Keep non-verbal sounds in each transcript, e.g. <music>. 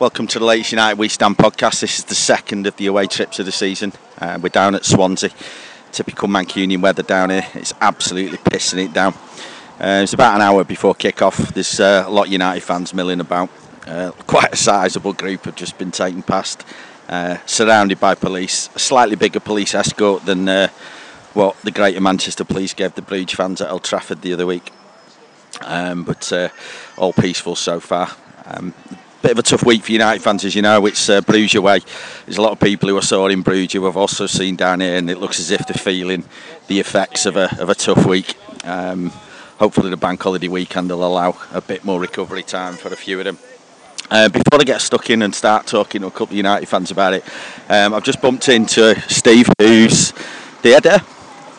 Welcome to the latest United We Stand podcast. This is the second of the away trips of the season. Uh, we're down at Swansea. Typical Mancunian weather down here. It's absolutely pissing it down. Uh, it's about an hour before kick-off. There's uh, a lot of United fans milling about. Uh, quite a sizable group have just been taken past, uh, surrounded by police. A slightly bigger police escort than uh, what the Greater Manchester Police gave the Bruges fans at Old Trafford the other week. Um, but all peaceful so far. Um, bit of a tough week for United fans, as you know. It's uh, Bruges away. There's a lot of people who are saw in Bruges who have also seen down here, and it looks as if they're feeling the effects of a, of a tough week. Um, hopefully, the bank holiday weekend will allow a bit more recovery time for a few of them. Uh, before I get stuck in and start talking to a couple of United fans about it, um, I've just bumped into Steve, who's the editor,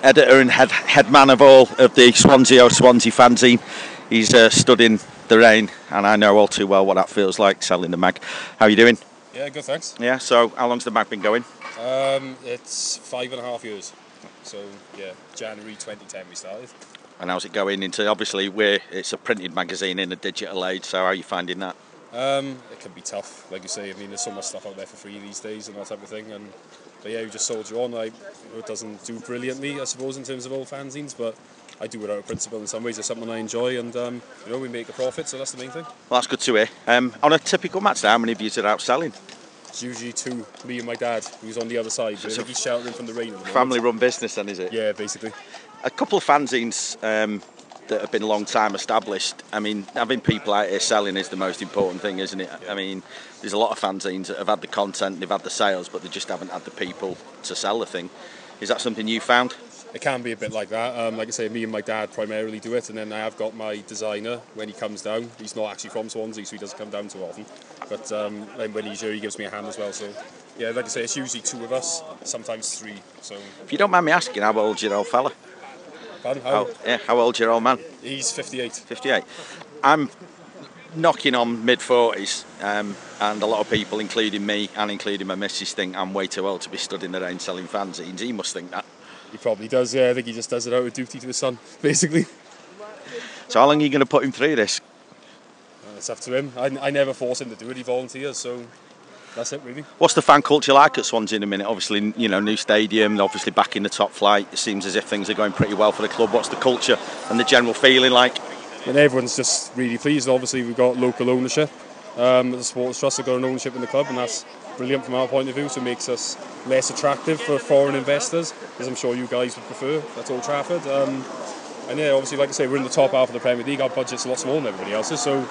editor and head headman of all of the Swansea or Swansea fanzine. He's uh, stood in the rain, and I know all too well what that feels like selling the mag. How are you doing? Yeah, good, thanks. Yeah. So, how long's the mag been going? Um, it's five and a half years. So, yeah, January 2010 we started. And how's it going into? Obviously, we're it's a printed magazine in a digital age. So, how are you finding that? Um, it can be tough, like you say. I mean, there's so much stuff out there for free these days and that type of thing. And but yeah, you just soldier on. Like it doesn't do brilliantly, I suppose, in terms of old fanzines, but I do it out of principle in some ways. It's something I enjoy, and um, you know, we make a profit, so that's the main thing. Well, that's good to hear. Um, on a typical match, now, how many of you are out selling? It's usually two, me and my dad, who's on the other side. So he's sheltering from the rain. The. Family-run business, then, is it? Yeah, basically. A couple of fanzines um, that have been a long time established. I mean, having people out here selling is the most important thing, isn't it? I mean, there's a lot of fanzines that have had the content, they've had the sales, but they just haven't had the people to sell the thing. Is that something you found? It can be a bit like that. Um, like I say, me and my dad primarily do it, and then I have got my designer when he comes down. He's not actually from Swansea, so he doesn't come down too often. But um, then when he's here, he gives me a hand as well. So, yeah, like I say, it's usually two of us, sometimes three. So, If you don't mind me asking, how old's your old fella? pardon, how, How, yeah, how old's your old man? he's 58. 58. I'm knocking on mid 40s, um, and a lot of people, including me and including my missus, think I'm way too old to be stood in the rain selling fanzines. He must think that. He probably does, yeah. I think he just does it out of duty to his son, <laughs> basically. So, how long are you going to put him through this? Uh, it's up to him. I, I never force him to do it, he volunteers, so that's it, really. What's the fan culture like at Swansea in a minute? Obviously, you know, new stadium, obviously back in the top flight. It seems as if things are going pretty well for the club. What's the culture and the general feeling like? And everyone's just really pleased. Obviously, we've got local ownership. Um, the Sports Trust have got an ownership in the club, and that's brilliant from our point of view. So it makes us less attractive for foreign investors, as I'm sure you guys would prefer. That's Old Trafford. Um, and yeah, obviously, like I say, we're in the top half of the Premier League. Our budget's a lot smaller than everybody else's, so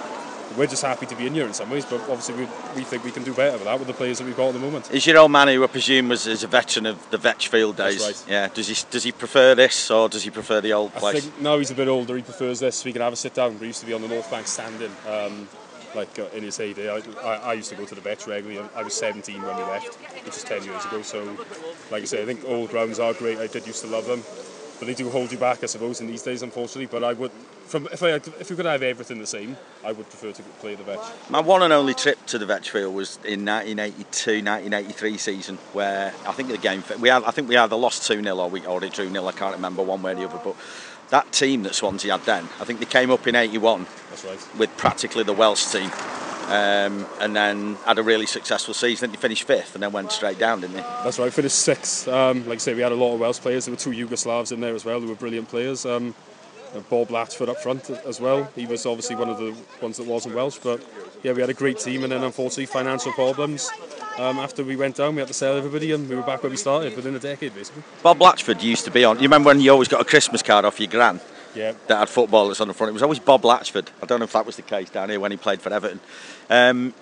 we're just happy to be in here in some ways. But obviously, we, we think we can do better with that with the players that we've got at the moment. Is your old man, who I presume was is a veteran of the Vetchfield days? Right. Yeah. Does he does he prefer this or does he prefer the old I place? think now he's a bit older, he prefers this. We can have a sit down. We used to be on the North Bank standing, um, like uh, in his heyday. I, I, I used to go to the Vetch regularly. I was 17 when we left, which is 10 years ago. So, like I say, I think old grounds are great. I did used to love them, but they do hold you back, I suppose, in these days, unfortunately. But I would, from if I if we could have everything the same, I would prefer to play at the Vetch. My one and only trip to the Vetchfield was in 1982-1983 season, where I think the game we had. I think we either lost two 0 or we or it drew nil. I can't remember one way or the other. But that team that Swansea had then, I think they came up in '81 That's right. with practically the Welsh team, um, and then had a really successful season. They finished fifth and then went straight down, didn't they? That's right. Finished sixth. Um, like I say, we had a lot of Welsh players. There were two Yugoslavs in there as well. They were brilliant players. Um, Bob Latchford up front as well. He was obviously one of the ones that wasn't Welsh, but yeah, we had a great team. And then unfortunately, financial problems. Um, after we went down, we had to sell everybody, and we were back where we started within a decade, basically. Bob Latchford used to be on. You remember when you always got a Christmas card off your gran Yeah. that had footballers on the front? It was always Bob Latchford. I don't know if that was the case down here when he played for Everton. Um,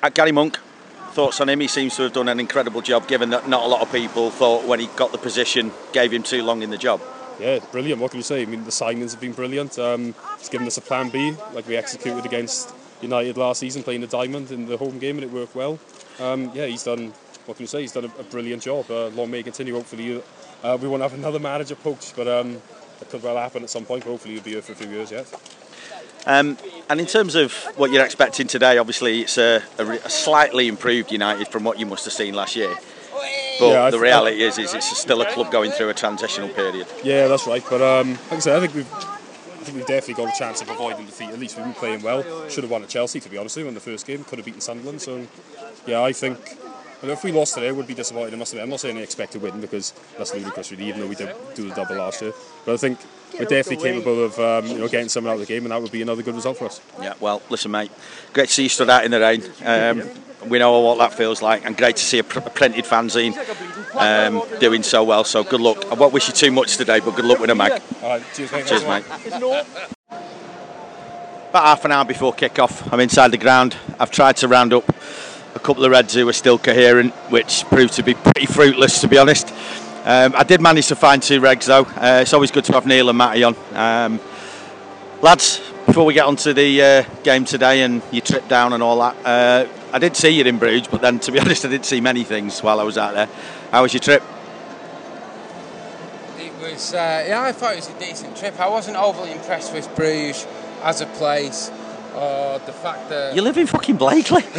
at Gary Monk, thoughts on him? He seems to have done an incredible job, given that not a lot of people thought when he got the position gave him too long in the job. Yeah, brilliant. What can you say? I mean, the signings have been brilliant. Um, he's given us a plan B, like we executed against United last season, playing the diamond in the home game, and it worked well. Um, yeah, he's done. What can you say? He's done a, a brilliant job. Uh, long may continue. Hopefully, uh, we won't have another manager poached, but um, it could well happen at some point. But hopefully, he'll be here for a few years yet. Um, and in terms of what you're expecting today, obviously it's a, a, a slightly improved United from what you must have seen last year. But Yeah, the th- reality is, is it's still a club going through a transitional period. Yeah, that's right. But um, like I said, I think we've. I think we've definitely got a chance of avoiding defeat. At least we've been playing well. Should have won at Chelsea, to be honest with you, in the first game. Could have beaten Sunderland. So, yeah, I think. And if we lost today, it would be disappointed. I must admit. I'm not saying I expect to win because that's ludicrous, really, even though we did do the double last year. But I think we're definitely capable of um, you know getting someone out of the game, and that would be another good result for us. Yeah, well, listen, mate. Great to see you stood out in the rain. Um, we know what that feels like, and great to see a, pr- a printed fanzine um, doing so well. So good luck. I won't wish you too much today, but good luck with the mag. Right, cheers, mate. Cheers, mate. About half an hour before kick-off, I'm inside the ground. I've tried to round up a couple of Reds who are still coherent, which proved to be pretty fruitless, to be honest. Um, I did manage to find two regs though. Uh, it's always good to have Neil and Matty on. Um, lads, before we get on to the uh, game today and your trip down and all that, uh, I did see you in Bruges, but then to be <laughs> honest, I didn't see many things while I was out there. How was your trip? It was, uh, yeah, I thought it was a decent trip. I wasn't overly impressed with Bruges as a place, or the fact that You live in fucking Blackley. <laughs>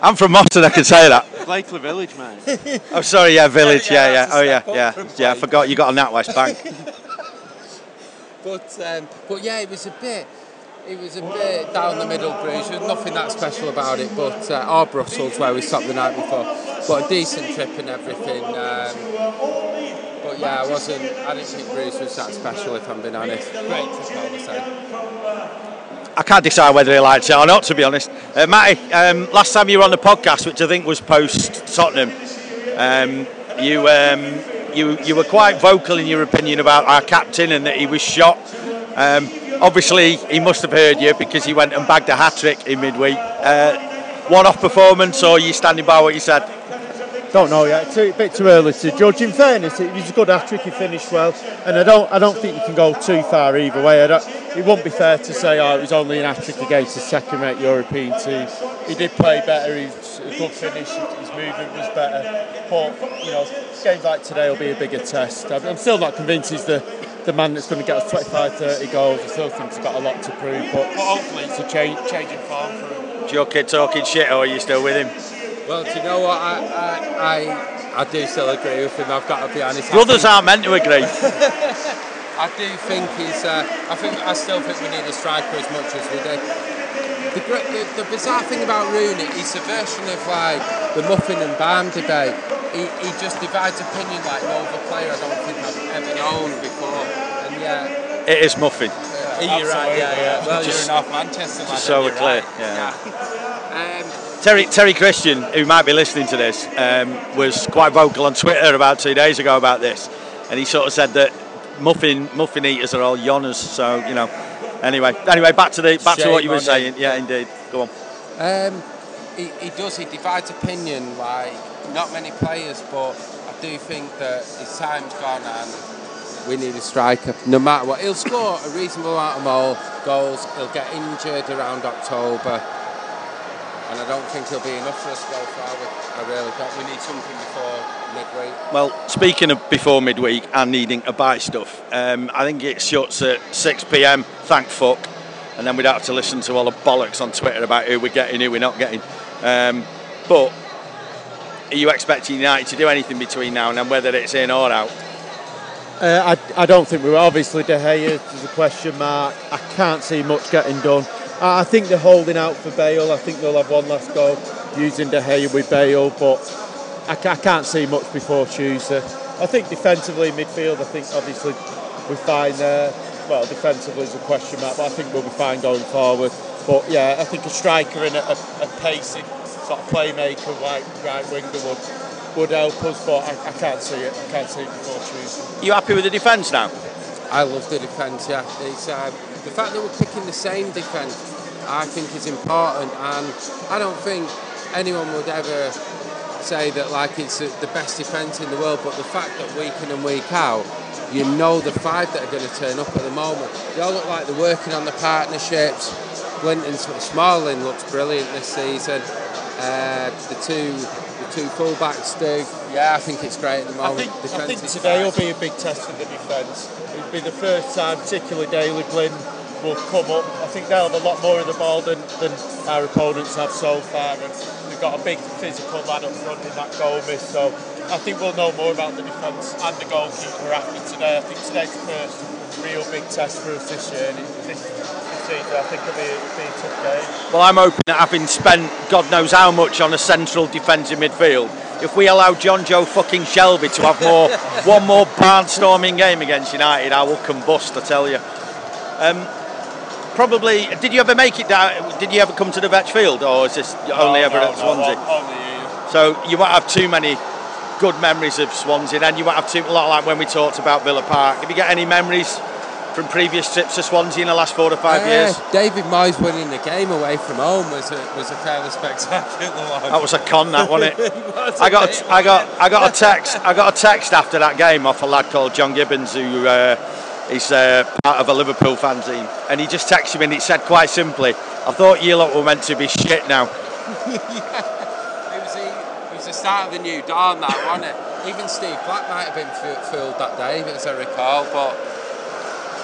I'm from Moston, I can say that. Blackley Village, mate. <laughs> Oh, sorry, yeah, village, Yeah, yeah, yeah. that's Oh, yeah, yeah, yeah. I forgot you got on that West Bank. But um, but yeah, it was a bit. It was a bit down the middle, Bruges. There's nothing that special about it, but uh, or Brussels where we stopped the night before. But a decent trip and everything. Um, but yeah, I wasn't. I didn't think Bruges was that special, if I'm being honest. Great trip, I would say. I can't decide whether he liked it or not, to be honest. Uh, Matty, um, last time you were on the podcast, which I think was post Tottenham, um, you um, you you were quite vocal in your opinion about our captain and that he was shot. Um, obviously, he must have heard you because he went and bagged a hat trick in midweek. Uh, one-off performance, or you standing by what you said? Don't know yet. It's a bit too early to judge. In fairness, it was a good hat trick. He finished well, and I don't. I don't think you can go too far either way. It wouldn't be fair to say, oh, it was only an hat trick against a second-rate European team. He did play better. He's a good finish. His movement was better. But you know, games like today will be a bigger test. I'm still not convinced he's the the man that's going to get us 25, 30 goals. I still think he's got a lot to prove. But hopefully, it's a change, change in form for him. Is your kid talking shit, or are you still with him? Well, do you know what? I I, I, I do still agree with him. I've got to be honest. I Brothers aren't meant to agree. <laughs> I do think he's. Uh, I think I still think we need a striker as much as we do. The, the, the bizarre thing about Rooney, he's a version of like the muffin and barm debate. He, he just divides opinion like no other player I don't think I've ever known before. And yeah, It is muffin. you're right. Yeah, yeah. Well, Just- you're an off Manchester man. just so we're clear, right. yeah. Um, Terry, Terry Christian, who might be listening to this, um, was quite vocal on Twitter about two days ago about this, and he sort of said that muffin muffin eaters are all yoners. So you know, anyway, anyway, back to the back to what you were saying. him. Yeah, indeed. Go on. Um, he, he does. He divides opinion like not many players, but I do think that his time's gone and we need a striker. No matter what, he'll score a reasonable amount of more goals. He'll get injured around October, and I don't think he'll be enough for us to go. I really don't. We need something before midweek. Well, speaking of before midweek and needing to buy stuff, um, I think it shuts at 6 p.m. Thank fuck, and then we'd have to listen to all the bollocks on Twitter about who we're getting, who we're not getting. Um, but are you expecting United to do anything between now and then, whether it's in or out? Uh, I, I don't think we were. Obviously, De Gea is a question mark. I can't see much getting done. I think they're holding out for Bale. I think they'll have one last go using De Gea with Bale, but I, I can't see much before Tuesday. I think defensively, midfield, I think obviously we're fine there. Well, defensively is a question mark, but I think we'll be fine going forward. But yeah, I think a striker and a, a, a pacing sort of playmaker, right, right winger would would help us, but I, I can't see it. I can't see it before Tuesday. Are you happy with the defence now? I love the defence. Yeah, it's um, the fact that we're picking the same defence. I think is important, and I don't think anyone would ever say that like it's the best defence in the world. But the fact that week in and week out, you know the five that are going to turn up at the moment. They all look like they're working on the partnerships. Clinton Smalling looks brilliant this season. Uh, the two the two fullbacks do. Yeah, I think it's great at the I moment. think, I think today will be a big test for the defence. It'll be the first time, particularly Daley Blind will come up. I think they'll have a lot more of the ball than, than our opponents have so far. And we've got a big physical man up front in that Gomis. So I think we'll know more about the defence and the goalkeeper after today. I think today's the first real big test for us this year, and it, this, this season I think it'll be, it'll be a tough game. Well, I'm hoping that having spent God knows how much on a central defensive midfield, if we allow Jonjo fucking Shelvey to have more <laughs> one more barnstorming game against United, I will combust. I tell you. Um, probably. Did you ever make it down? Did you ever come to the Vetch Field, or is this only No, ever no, at no, Swansea? Only you. So you won't have too many good memories of Swansea. Then you won't have too a lot like when we talked about Villa Park. Have you got any memories from previous trips to Swansea in the last four to five Yeah, years? David Moyes winning the game away from home was a, was a fairly spectacular <laughs> one. That was a con, that wasn't it? <laughs> I got, I got, I got a text. I got a text after that game off a lad called John Gibbons, who uh, is uh, part of a Liverpool fan team, and he just texted me and he said quite simply, "I thought you lot were meant to be shit now." <laughs> It was, the, it was the start of the new dawn, that, wasn't it? Even Steve Black might have been fo- fooled that day, as I recall, but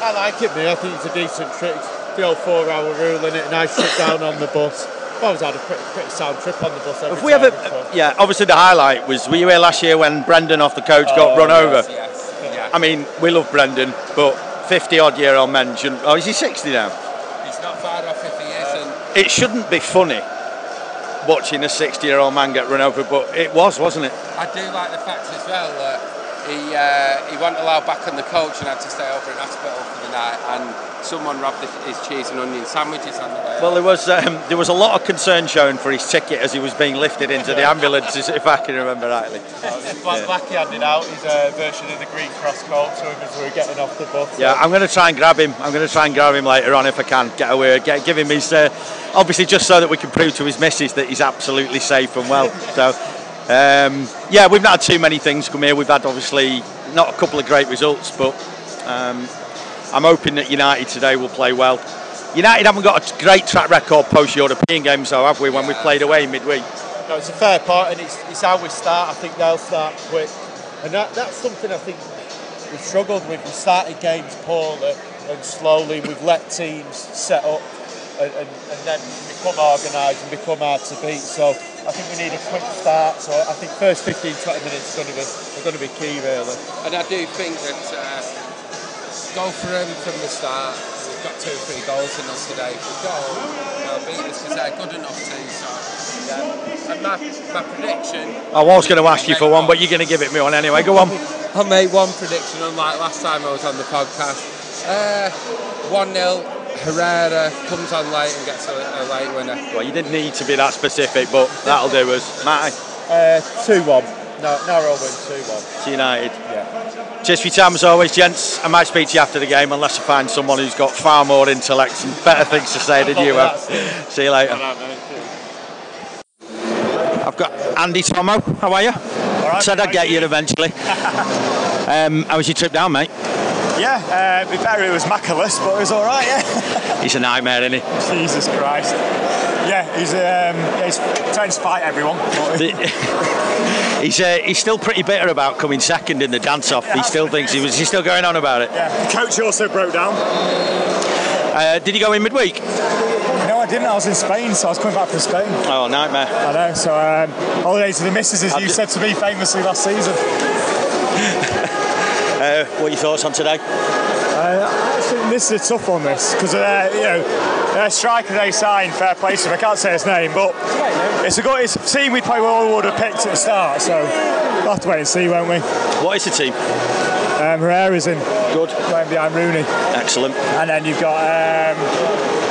I like it, mate. I think it's a decent trick. The old four-hour rule in it, a nice trip down on the bus. I've always had a pretty, pretty sound trip on the bus. Every Have we time ever? we've come. Yeah, obviously the highlight was were you here last year when Brendan off the coach got Oh, run over? yes, yeah. I mean, we love Brendan, but 50 odd year old men shouldn't. Oh, is he 60 now? He's not far off if he isn't. Uh, it shouldn't be funny watching a 60 year old man get run over, but it was, wasn't it? I do like the fact as well that he uh, he wasn't allowed back on the coach and had to stay over in hospital for the night, and someone robbed his, his cheese and onion sandwiches on the way. Well, there was um, there was a lot of concern shown for his ticket as he was being lifted into the ambulance, <laughs> if I can remember rightly. Black, Blackie handed out his uh, version of the Green Cross code to him as we were getting off the bus. Yeah, I'm going to try and grab him. I'm going to try and grab him later on if I can. Get away, get, give him his. Uh, obviously, just so that we can prove to his missus that he's absolutely safe and well. So, um, yeah, we've not had too many things come here. We've had obviously not a couple of great results, but um, I'm hoping that United today will play well. United haven't got a great track record post European games, though, have we? When we played away midweek. No, it's a fair part, and it's, it's how we start. I think they'll start quick, and that, that's something I think we've struggled with. We started games poorly and slowly. We've let teams set up and, and, and then become organised and become hard to beat. So I think we need a quick start. So I think first 15, 20 minutes are going to be are going to be key, really. And I do think that uh, go for him from the start. We've got two or three goals in us today. If we go, they'll beat us because they're good enough to. So, yeah. And my, my prediction. I was going to ask you for one, but you're going to give it me one anyway. Go on. I made one prediction, unlike last time I was on the podcast. Uh, 1 0, Herrera comes on late and gets a, a late winner. Well, you didn't need to be that specific, but that'll do us. Matty, Uh, two one. No, narrow win, two one. to United. Yeah. Cheers for your time as always, gents. I might speak to you after the game unless I find someone who's got far more intellect and better things to say than you have. See you later. I've got Andy Tomo. How are you? All right. Said I'd get you eventually. <laughs> um, how was your trip down, mate? Yeah, uh, it'd be better if it was Macalus, but it was all right. Yeah. He's a nightmare, isn't he? Jesus Christ. Yeah, he's um, yeah, he's trying to spite everyone. <laughs> <laughs> he's uh, he's still pretty bitter about coming second in the dance off. He still thinks he was. He's still going on about it. yeah, the coach also broke down. Uh, did he go in midweek? No, I didn't. I was in Spain, so I was coming back from Spain. Oh, nightmare. I know. So um, holidays to the missus, as I you did- said to me famously last season. <laughs> Uh, what are your thoughts on today? Uh, This is a tough one, this, because uh, you know, uh, striker they signed, fair play to him. I can't say his name, but it's a good, it's a team we probably all would have picked at the start. So we'll have to wait and see, won't we? What is the team? Um, Herrera's in, Good. playing behind Rooney, Excellent. and then you've got um,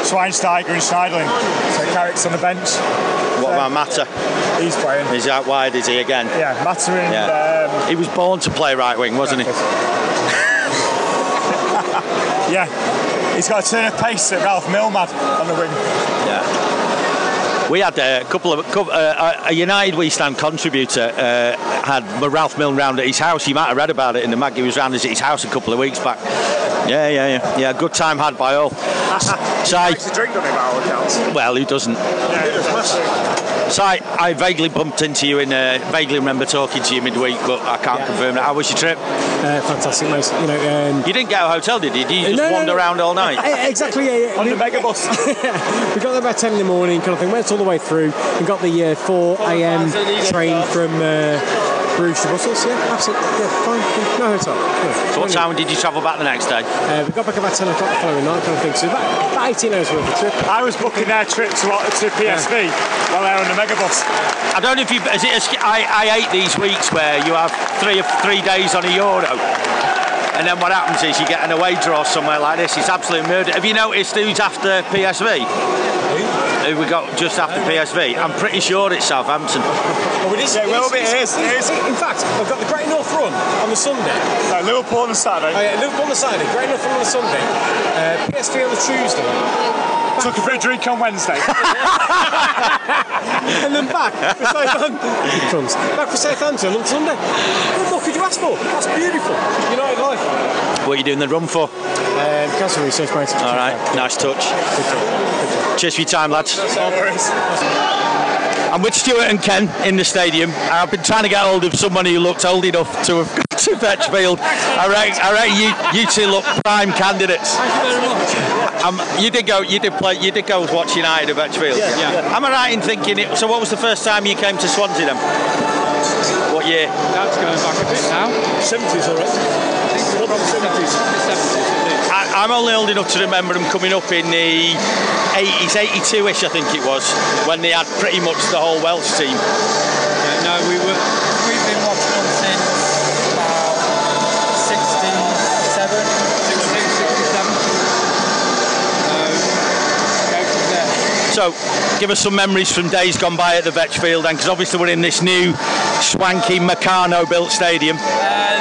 Schweinsteiger and Schneiderlin. So Carrick's on the bench. What about Mata? He's playing. He's out wide? Is he again? Yeah, Maturin. Yeah. Um, He was born to play right wing, wasn't he? Yeah, he's got a turn of pace at Ralph Milmad on the wing. Yeah. We had a couple of uh, a United We Stand contributor uh, had Ralph Milne round at his house. You might have read about it in the mag. He was round at his house a couple of weeks back. Yeah, yeah, yeah. Yeah, good time had by all. Si, It's a drink on him, our accounts. well, who doesn't? Si, I vaguely bumped into you in, uh, vaguely remember talking to you midweek, but I can't confirm that. How was your trip? Uh, fantastic, mate. You know, um, You didn't get a hotel, did you? Did you just no, wander no. around all night? eh, exactly. Yeah, yeah. On the megabus. <laughs> we got there about ten in the morning, kind of thing. Went all the way through and got the uh, four a.m. train from uh, Bruges to Brussels, yeah, absolutely, yeah, fine, yeah, no hotel. Yeah. So what No, no. time did you travel back the next day? Uh, we got back about 10 o'clock the following night, kind of thing, so about, about 18 hours worth of trip. I was booking their trip to, to PSV while they were on the megabus. I don't know if you. Is it? A, I, I hate these weeks where you have three three days on a Euro, and then what happens is you get an away draw somewhere like this. It's absolute murder. Have you noticed who's after PSV? Who we got just after PSV? I'm pretty sure it's Southampton. Well, it is, Yeah, well, it is, it is. In fact, I've got the Great North Run on the Sunday. No, Liverpool on the Saturday. Oh, yeah, Liverpool on the Saturday, Great North Run on the Sunday, uh, PSV on the Tuesday, Took a bit of drink on Wednesday. <laughs> and then back for Southampton. Crumbs. Back for Southampton on Sunday. What more could you ask for? That's beautiful. United life. What are you doing the run for? Um, cancer research, mate. All right, nice touch. Cheers for your time, lads. I'm with Stuart and Ken in the stadium. I've been trying to get hold of someone who looked old enough to have got <laughs> to Vetchfield. I reckon, I reckon you, you two look prime candidates. Thank you very much. Um, you did go. You did play. You did go watch United at Vetchfield. Yeah. Am I right in thinking it? So, what was the first time you came to Swansea then? What year? That's going back a bit now. 70s already. From 70s. 70s, I, I'm only old enough to remember them coming up in the 80s, 82ish, I think it was, when they had pretty much the whole Welsh team. Yeah, no, we were, So, give us some memories from days gone by at the Vetchfield, and because obviously we're in this new swanky Meccano built stadium. Uh,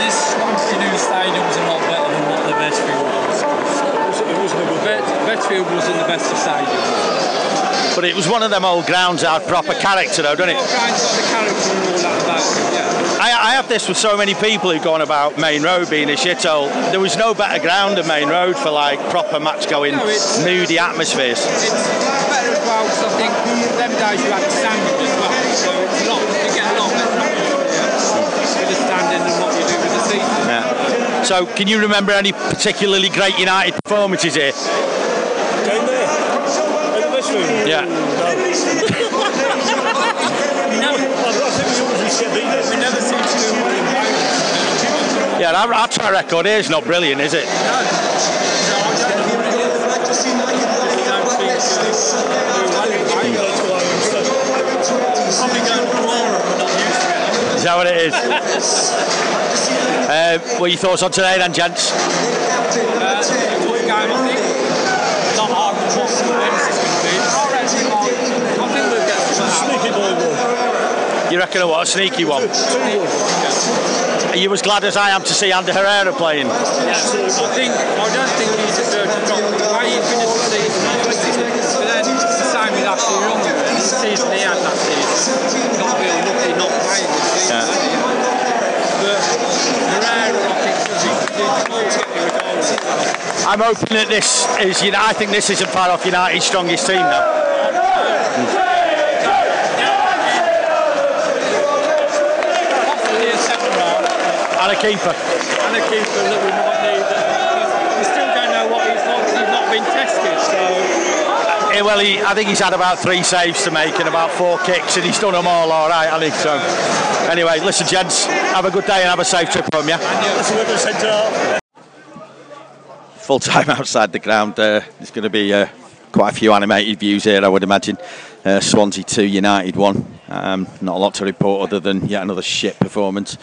this swanky new stadium was a lot better than what the Vetchfield was. It wasn't a good. Vetchfield wasn't the best of stadiums. But it was one of them old grounds that had proper character, though, doesn't it? All kinds got the character and all that about yeah. I, I have this with so many people who've gone about Main Road being a shithole. There was no better ground than Main Road for like proper match going, No, moody atmospheres. It's better as well because I think them days you had standing as well. So it's a lot, you get a lot yeah, with the standing than what you do with the season. Yeah. So, can you remember any particularly great United performances here? Game there. At the Vetchfield. Yeah. We never, we never seem to do well in Wales. Yeah, our, our track record here is not brilliant, is it? No. So I don't know what it is. We don't seem to do well in Wales. Probably going to war and we're not used to it. Is that what it is? uh, what are your thoughts on today then, gents? Uh, tough game, I think. Not hard to watch the Wales is going to be. I reckon, like, I think we'll get some Sneaky boy one. You reckon what a sneaky one? Are you as glad as I am to see Ander Herrera playing? Yeah, I think I don't think he deserved to drop way he finished the season. But then it's the same with Ashley Young. The season he had last season, got real lucky not playing this season. Yeah. But Herrera, I think, does he did well to get me a goal as well. I'm hoping that this is, you know, I think this isn't part of United's strongest team now. And a keeper. and a keeper that we might need. uh, We still don't know what he's like. 'cause He's not been tested, so. Eh, well, he, I think he's had about three saves to make and about four kicks, and he's done them all all right, hasn't he? So, anyway, listen, gents, have a good day and have a safe trip home, yeah? Full time outside the ground. Uh, there's going to be uh, quite a few animated views here, I would imagine. Uh, Swansea 2, United 1. Um, not a lot to report other than yet another shit performance.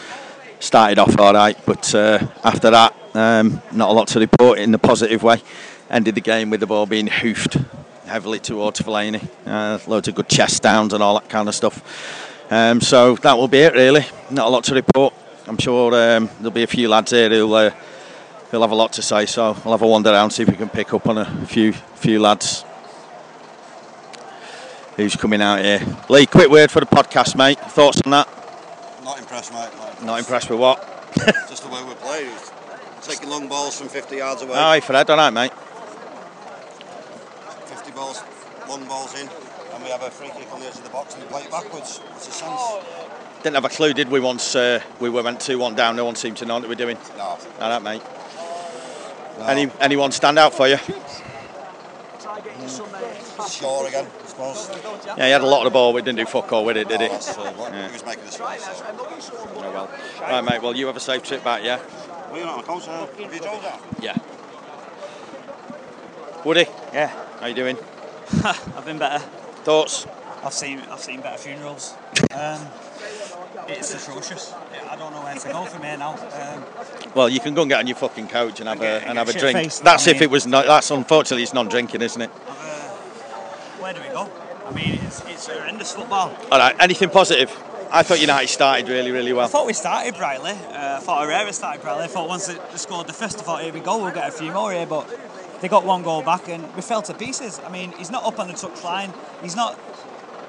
Started off all right, but uh, after that, um, not a lot to report in the positive way. Ended the game with the ball being hoofed heavily towards Fellaini. Uh, loads of good chest downs and all that kind of stuff. Um, so that will be it, really. Not a lot to report. I'm sure um, there'll be a few lads here who'll, uh, who'll have a lot to say. So I'll have a wander around, see if we can pick up on a few few lads. Who's coming out here? Lee, quick word for the podcast, mate. Thoughts on that? Not impressed, mate. Not Not impressed with what? <laughs> Just the way we play. Taking long balls from 50 yards away. Aye, Fred, all right, mate. 50 balls, long balls in, and we have a free kick on the edge of the box and we play it backwards. What's the sense? Didn't have a clue, did we? Once uh, we went two one down, no one seemed to know what we were doing. No. All right, mate. no. Any anyone stand out for you? Sure again, I suppose. Yeah, he had a lot of the ball, but didn't do fuck all with it, did he? Oh, that's true, but Yeah. He was making the us Oh, well. Right, mate. Well, you have a safe trip back, yeah? Well, you're not on the coast, uh, have you drove that? Yeah. Woody, Yeah, how you doing? I've been better. Thoughts? I've seen I've seen better funerals. Um, it's atrocious. I don't know where to go from here now. Um, Well, you can go and get on your fucking couch and have get- a and get have a drink. shit-faced, That's I if mean- it was not. That's unfortunately it's non-drinking, isn't it? Where do we go? I mean, it's, it's horrendous football. All right. Anything positive? I thought United started really, really well. I thought we started brightly. Uh, I thought Herrera started brightly. I thought once they scored the first, I thought here we go, we'll get a few more here. But they got one goal back and we fell to pieces. I mean, he's not up on the touchline. He's not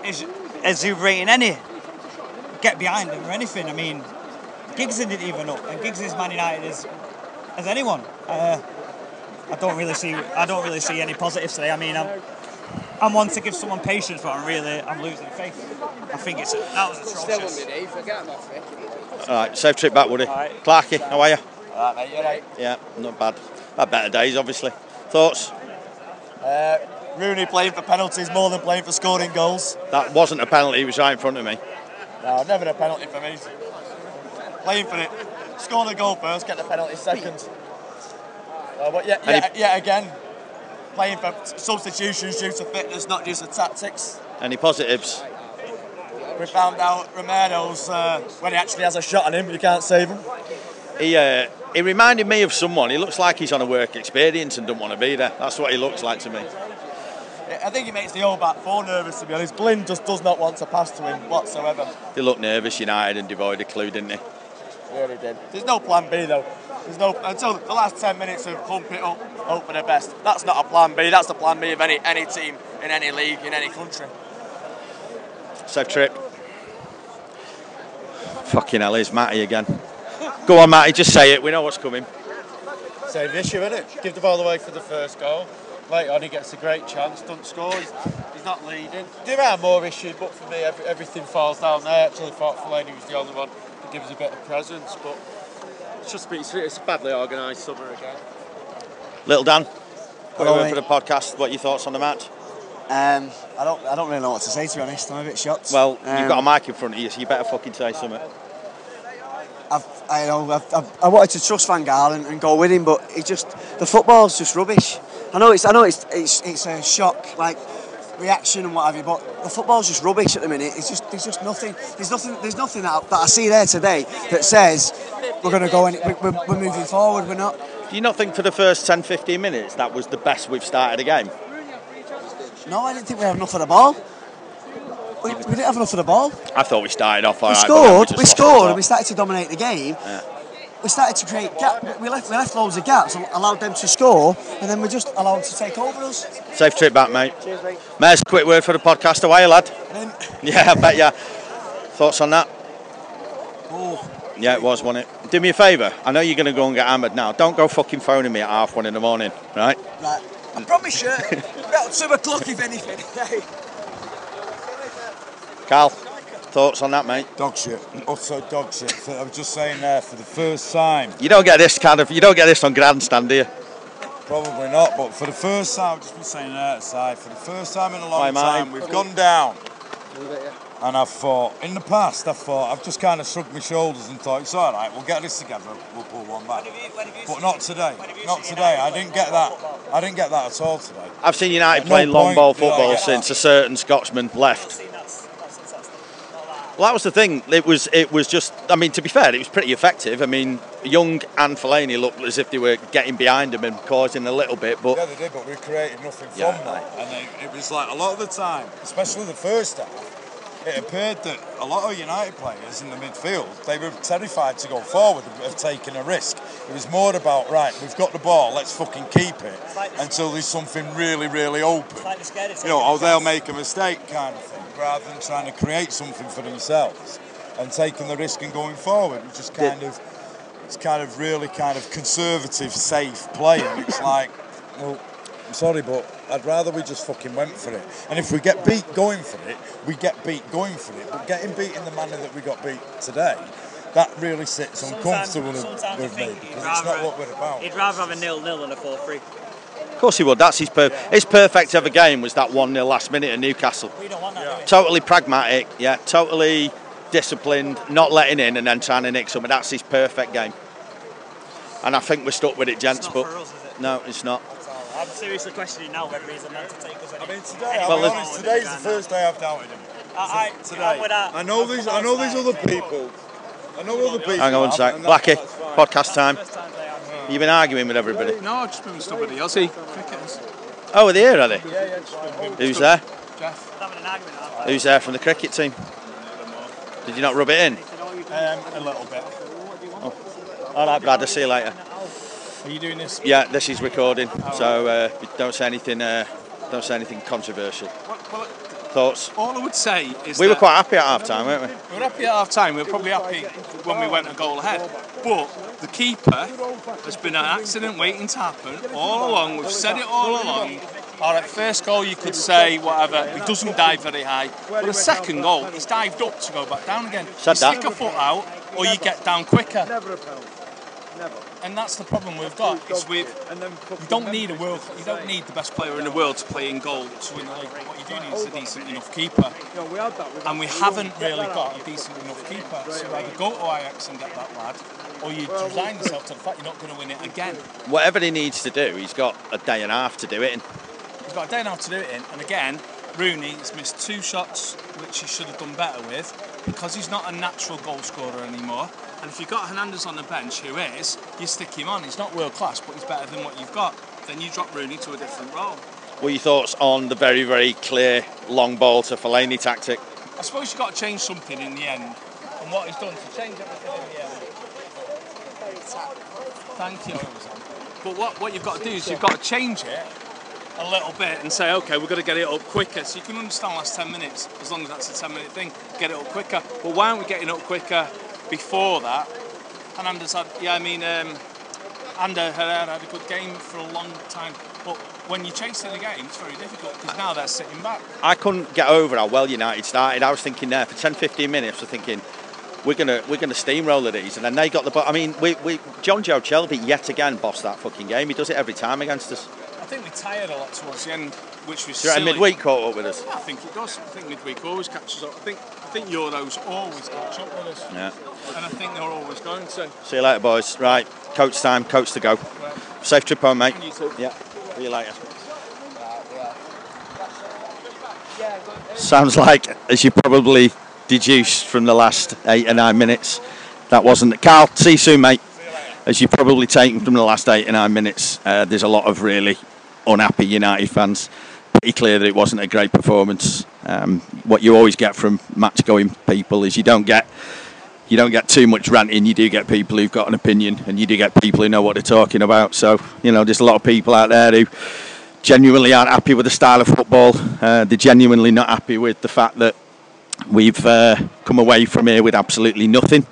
ex- exuberating any get behind him or anything. I mean, Giggs didn't even up, and Giggs is Man United as as anyone. Uh, I don't really see I don't really see any positives today. I mean, I'm I'm one to give someone patience, but I'm really I'm losing faith. I think it's a, that was Still atrocious. on me, Dave. Forget him off it. All right. Safe trip back, Woody. Clarky, how are you? Alright, mate, you right? Yeah, not bad. Had better days, obviously. Thoughts? Uh, Rooney playing for penalties more than playing for scoring goals. That wasn't a penalty. He was right in front of me. No, never a penalty for me. Playing for it. Score the goal first, get the penalty second. Uh, but yeah, Any- yet, yet again, playing for substitutions due to fitness, not due to tactics. Any positives? We found out Romero's, uh, when he actually has a shot on him, but you can't save him. He uh, he reminded me of someone. He looks like he's on a work experience and doesn't want to be there. That's what he looks like to me. I think he makes the whole back four nervous, to be honest. Blind just does not want to pass to him whatsoever. They looked nervous, United, and devoid of clue, didn't they? really did. There's no plan B though. There's no until the last ten minutes of pump it up, hope for the best. That's not a plan B. That's the plan B of any any team in any league in any country. Safe trip. Fucking hell, here's Matty again. Go on, Matty, just say it. We know what's coming. Same issue, isn't it? Give the ball away for the first goal. Later on, he gets a great chance, doesn't score. He's, he's not leading. There are more issues, but for me, every, everything falls down there. Actually, thought Fellaini was the only one that gives a bit of presence, but it's just it's, it's a badly organised summer again. Little Dan, put Hello, over mate. for the podcast. What are your thoughts on the match? Um, I don't, I don't really know what to say to be honest. I'm a bit shocked. Well, Um, you've got a mic in front of you, so you better fucking say something. I've, I know, I've, I've, I wanted to trust Van Gaal and, and go with him, but it just the football's just rubbish. I know it's, I know it's, it's, it's a shock, like reaction and what have you, but the football's just rubbish at the minute. It's just, there's just nothing, there's nothing, there's nothing that, that I see there today that says we're going to go and we're, we're, we're moving forward. We're not. Do you not think for the first 10 15 minutes that was the best we've started a game? No, I didn't think we had enough of the ball. We, we didn't have enough of the ball. I thought we started off all we right, scored, just we, lost scored, and we started to dominate the game. We started to create gap. We left, we left loads of gaps, allowed them to score, and then we just allowed them to take over us. Safe trip back, mate. Cheers, mate. Mayor's quick word for the podcast. Away, lad. And <laughs> Yeah, I bet ya. Thoughts on that? Oh. Yeah, it was, wasn't it? Do me a favour. I know you're going to go and get hammered now. Don't go fucking phoning me at half one in the morning, right? Right. I promise you, about two o'clock if anything. <laughs> Carl, thoughts on that, mate? Dog shit. Also dog shit. For, I was just saying there, for the first time, You don't get this kind of. You don't get this on grandstand, do you? probably not, but for the first time, I've just been saying uh, that aside, for the first time in a Hi, long Martin. time, we've gone down. And I've thought, in the past, I've thought, I've just kind of shrugged my shoulders and thought, it's all right, we'll get this together, we'll pull one back. But not today. Not today. I didn't get that. I didn't get that at all today. I've seen United At play no long ball football since a certain Scotsman left. Well, that was the thing. It was. It was just. I mean, to be fair, it was pretty effective. I mean, Young and Fellaini looked as if they were getting behind him and causing a little bit, but Yeah, they did, but we created nothing from Yeah, that. And it, it was like a lot of the time, especially the first half, it appeared that a lot of United players in the midfield, they were terrified to go forward of taking a risk. It was more about, right, we've got the ball, let's fucking keep it until there's something really, really open. You know, oh, they'll make a mistake kind of thing, rather than trying to create something for themselves and taking the risk and going forward, which is kind of, it's kind of really kind of conservative, safe playing. It's like, well, I'm sorry, but I'd rather we just fucking went for it. And if we get beat going for it, we get beat going for it. But getting beat in the manner that we got beat today, that really sits uncomfortable with, sometimes with me because it's rather, not what we're about. he'd rather have a nil-nil than a 4-3. Of course he would. That's his per- his perfect ever game was that one 0 last minute at Newcastle. We don't want that. Totally pragmatic, yeah, totally disciplined, not letting in and then trying to nick something. That's his perfect game. And I think we're stuck with it, gents. but no, it's not. I'm seriously questioning now whether he's meant to take us. I mean, today, I'll be honest, today's the first day I've doubted him. I, I, today. I, I know these. I know these other people. I know other people. Hang on one sec. Blackie, that's podcast time. You've been arguing with everybody. No, I've just been with somebody else. He cricketers. Oh, are they here, are they? Yeah, yeah, just been with Who's there? Jeff. Who's there from the cricket team? Did you not rub it in? Um, a little bit. All right, Brad. I'll see you later. Are you doing this? Yeah, this is recording, so uh, don't say anything. Uh, don't say anything controversial. Thoughts? All I would say is We were quite happy at half time, weren't we? we were happy at half time. We were probably happy when we went a goal ahead. But the keeper has been an accident waiting to happen all along. We've said it all along. All right, first goal you could say whatever. He doesn't dive very high. But the second goal, he's dived up to go back down again. Said you that. stick a foot out, or you get down quicker. And that's the problem we've got. Is we you don't need a world. You don't need the best player in the world to play in goal to win the league. What you do need is a decent enough keeper. And we haven't really got a decent enough keeper. So either go to Ajax and get that lad, or you resign yourself to the fact you're not going to win it again. Whatever he needs to do, he's got a day and a half to do it in. He's got a day now to do it in, and again, Rooney has missed two shots which he should have done better with because he's not a natural goal scorer anymore. And if you've got Hernandez on the bench, who is, you stick him on. He's not world class, but he's better than what you've got. Then you drop Rooney to a different role. What are your thoughts on the very, very clear long ball to Fellaini tactic? I suppose you've got to change something in the end. And what he's done to change everything in the end. Thank you. But what, what you've got to do is you've got to change it a little bit and say, okay, we're going to get it up quicker. So you can understand last 10 minutes, as long as that's a 10 minute thing, get it up quicker. But why aren't we getting up quicker before that? And Anders had, yeah, I mean, um, Ander Herrera had a good game for a long time. But when you're chasing a game, it's very difficult because now they're sitting back. I couldn't get over how well United started. I was thinking there for 10, 15 minutes, I was thinking we're gonna we're gonna steamroller these, and then they got the. I mean, we, we Jonjo Shelvey yet again bossed that fucking game. He does it every time against us. I think we tired a lot towards the end, which was you reckon silly. midweek caught up with us? I think it does. I think midweek always catches up. I think I think Euros always catch up with us. Yeah. And I think they're always going to. See you later, boys. Right, coach time, coach to go. Safe trip home, mate. And you too. Yeah. See you later. Sounds like, as you probably deduced from the last eight or nine minutes, that wasn't. Carl, see you soon, mate. As you've probably taken from the last eight or nine minutes, uh, there's a lot of really unhappy United fans. Pretty clear that it wasn't a great performance. Um, what you always get from match-going people is you don't get you don't get too much ranting. You do get people who've got an opinion, and you do get people who know what they're talking about. So you know, there's a lot of people out there who genuinely aren't happy with the style of football. Uh, they're genuinely not happy with the fact that we've uh, come away from here with absolutely nothing.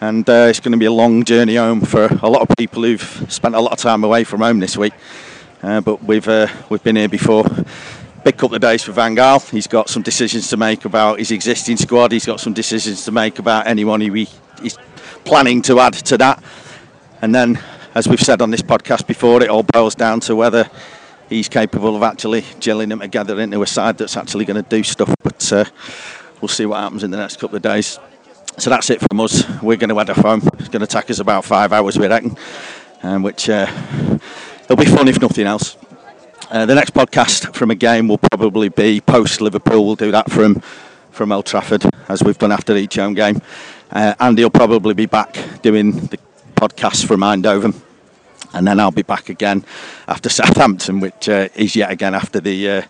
And uh, it's going to be a long journey home for a lot of people who've spent a lot of time away from home this week. Uh, but we've uh, we've been here before. Big couple of days for Van Gaal. He's got some decisions to make about his existing squad. He's got some decisions to make about anyone he, he's planning to add to that. And then, as we've said on this podcast before, it all boils down to whether he's capable of actually gelling them together into a side that's actually going to do stuff. But uh, we'll see what happens in the next couple of days. So that's it from us. We're going to head off home. It's going to take us about five hours, we reckon, um, which uh, it'll be fun if nothing else. Uh, the next podcast from a game will probably be post Liverpool. We'll do that from from Old Trafford as we've done after each home game. Uh, Andy will probably be back doing the podcast from Eindhoven, and then I'll be back again after <laughs> Southampton, which uh, is yet again after the uh,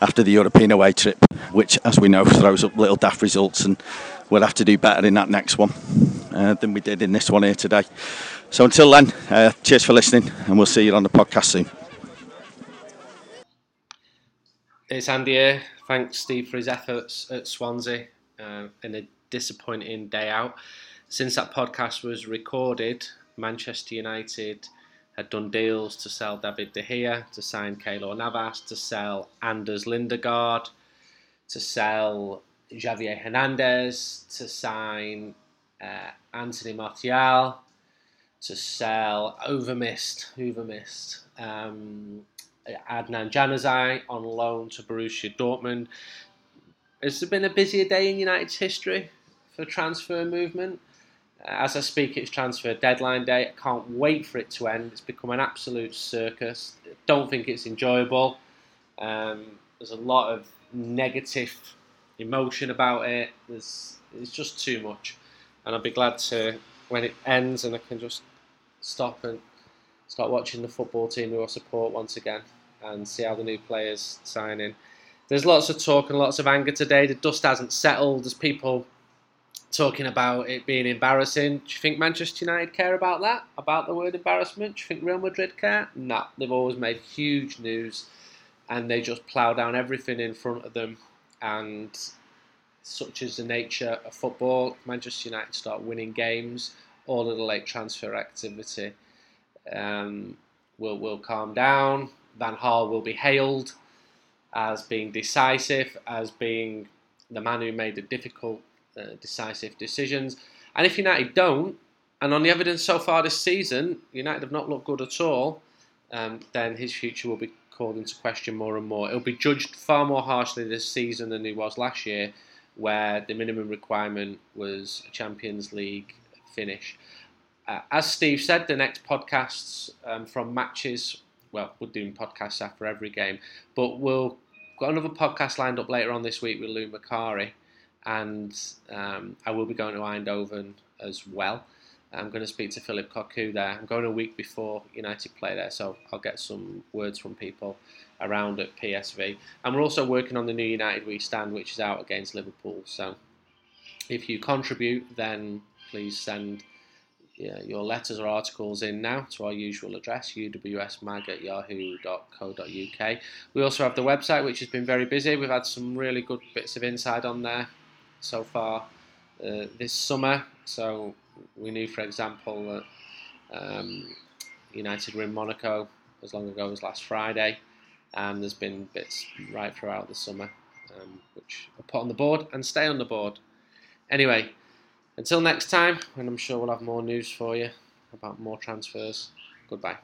after the European away trip, which, as we know, throws up little daft results, and we'll have to do better in that next one uh, than we did in this one here today. So until then, uh, cheers for listening, and we'll see you on the podcast soon. It's Andy here. Thanks, Steve, for his efforts at Swansea uh, in a disappointing day out. Since that podcast was recorded, Manchester United had done deals to sell David De Gea, to sign Keylor Navas, to sell Anders Lindegaard, to sell Javier Hernandez, to sign uh, Anthony Martial, to sell Overmissed, Overmissed, um, Adnan Januzaj on loan to Borussia Dortmund. There been a busier day in United's history for transfer movement? As I speak, it's transfer deadline day. I can't wait for it to end. It's become an absolute circus. Don't think it's enjoyable. Um, there's a lot of negative emotion about it. There's it's just too much, and I'll be glad to when it ends and I can just stop and start watching the football team who I support once again and see how the new players sign in. There's lots of talk and lots of anger today. The dust hasn't settled. There's people talking about it being embarrassing. Do you think Manchester United care about that? About the word embarrassment? Do you think Real Madrid care? No. They've always made huge news and they just plough down everything in front of them. And such is the nature of football, Manchester United start winning games, all of the late transfer activity um, will, will calm down. Van Gaal will be hailed as being decisive, as being the man who made the difficult, uh, decisive decisions. And if United don't, and on the evidence so far this season, United have not looked good at all, um, then his future will be called into question more and more. It'll be judged far more harshly this season than he was last year, where the minimum requirement was a Champions League finish. Uh, as Steve said, the next podcasts um, from matches, well, we're doing podcasts after every game, but we'll got another podcast lined up later on this week with Lou Macari, and um, I will be going to Eindhoven as well. I'm going to speak to Phillip Cocu there. I'm going a week before United play there, so I'll get some words from people around at PSV. And we're also working on the new United We Stand, which is out against Liverpool. So if you contribute, then please send yeah, your letters or articles in now to our usual address, uwsmag at yahoo.co.uk. We also have the website, which has been very busy. We've had some really good bits of inside on there so far uh, this summer. So we knew, for example, that um, United were in Monaco as long ago as last Friday, and there's been bits right throughout the summer um, which are put on the board and stay on the board. Anyway, until next time, and I'm sure we'll have more news for you about more transfers. Goodbye.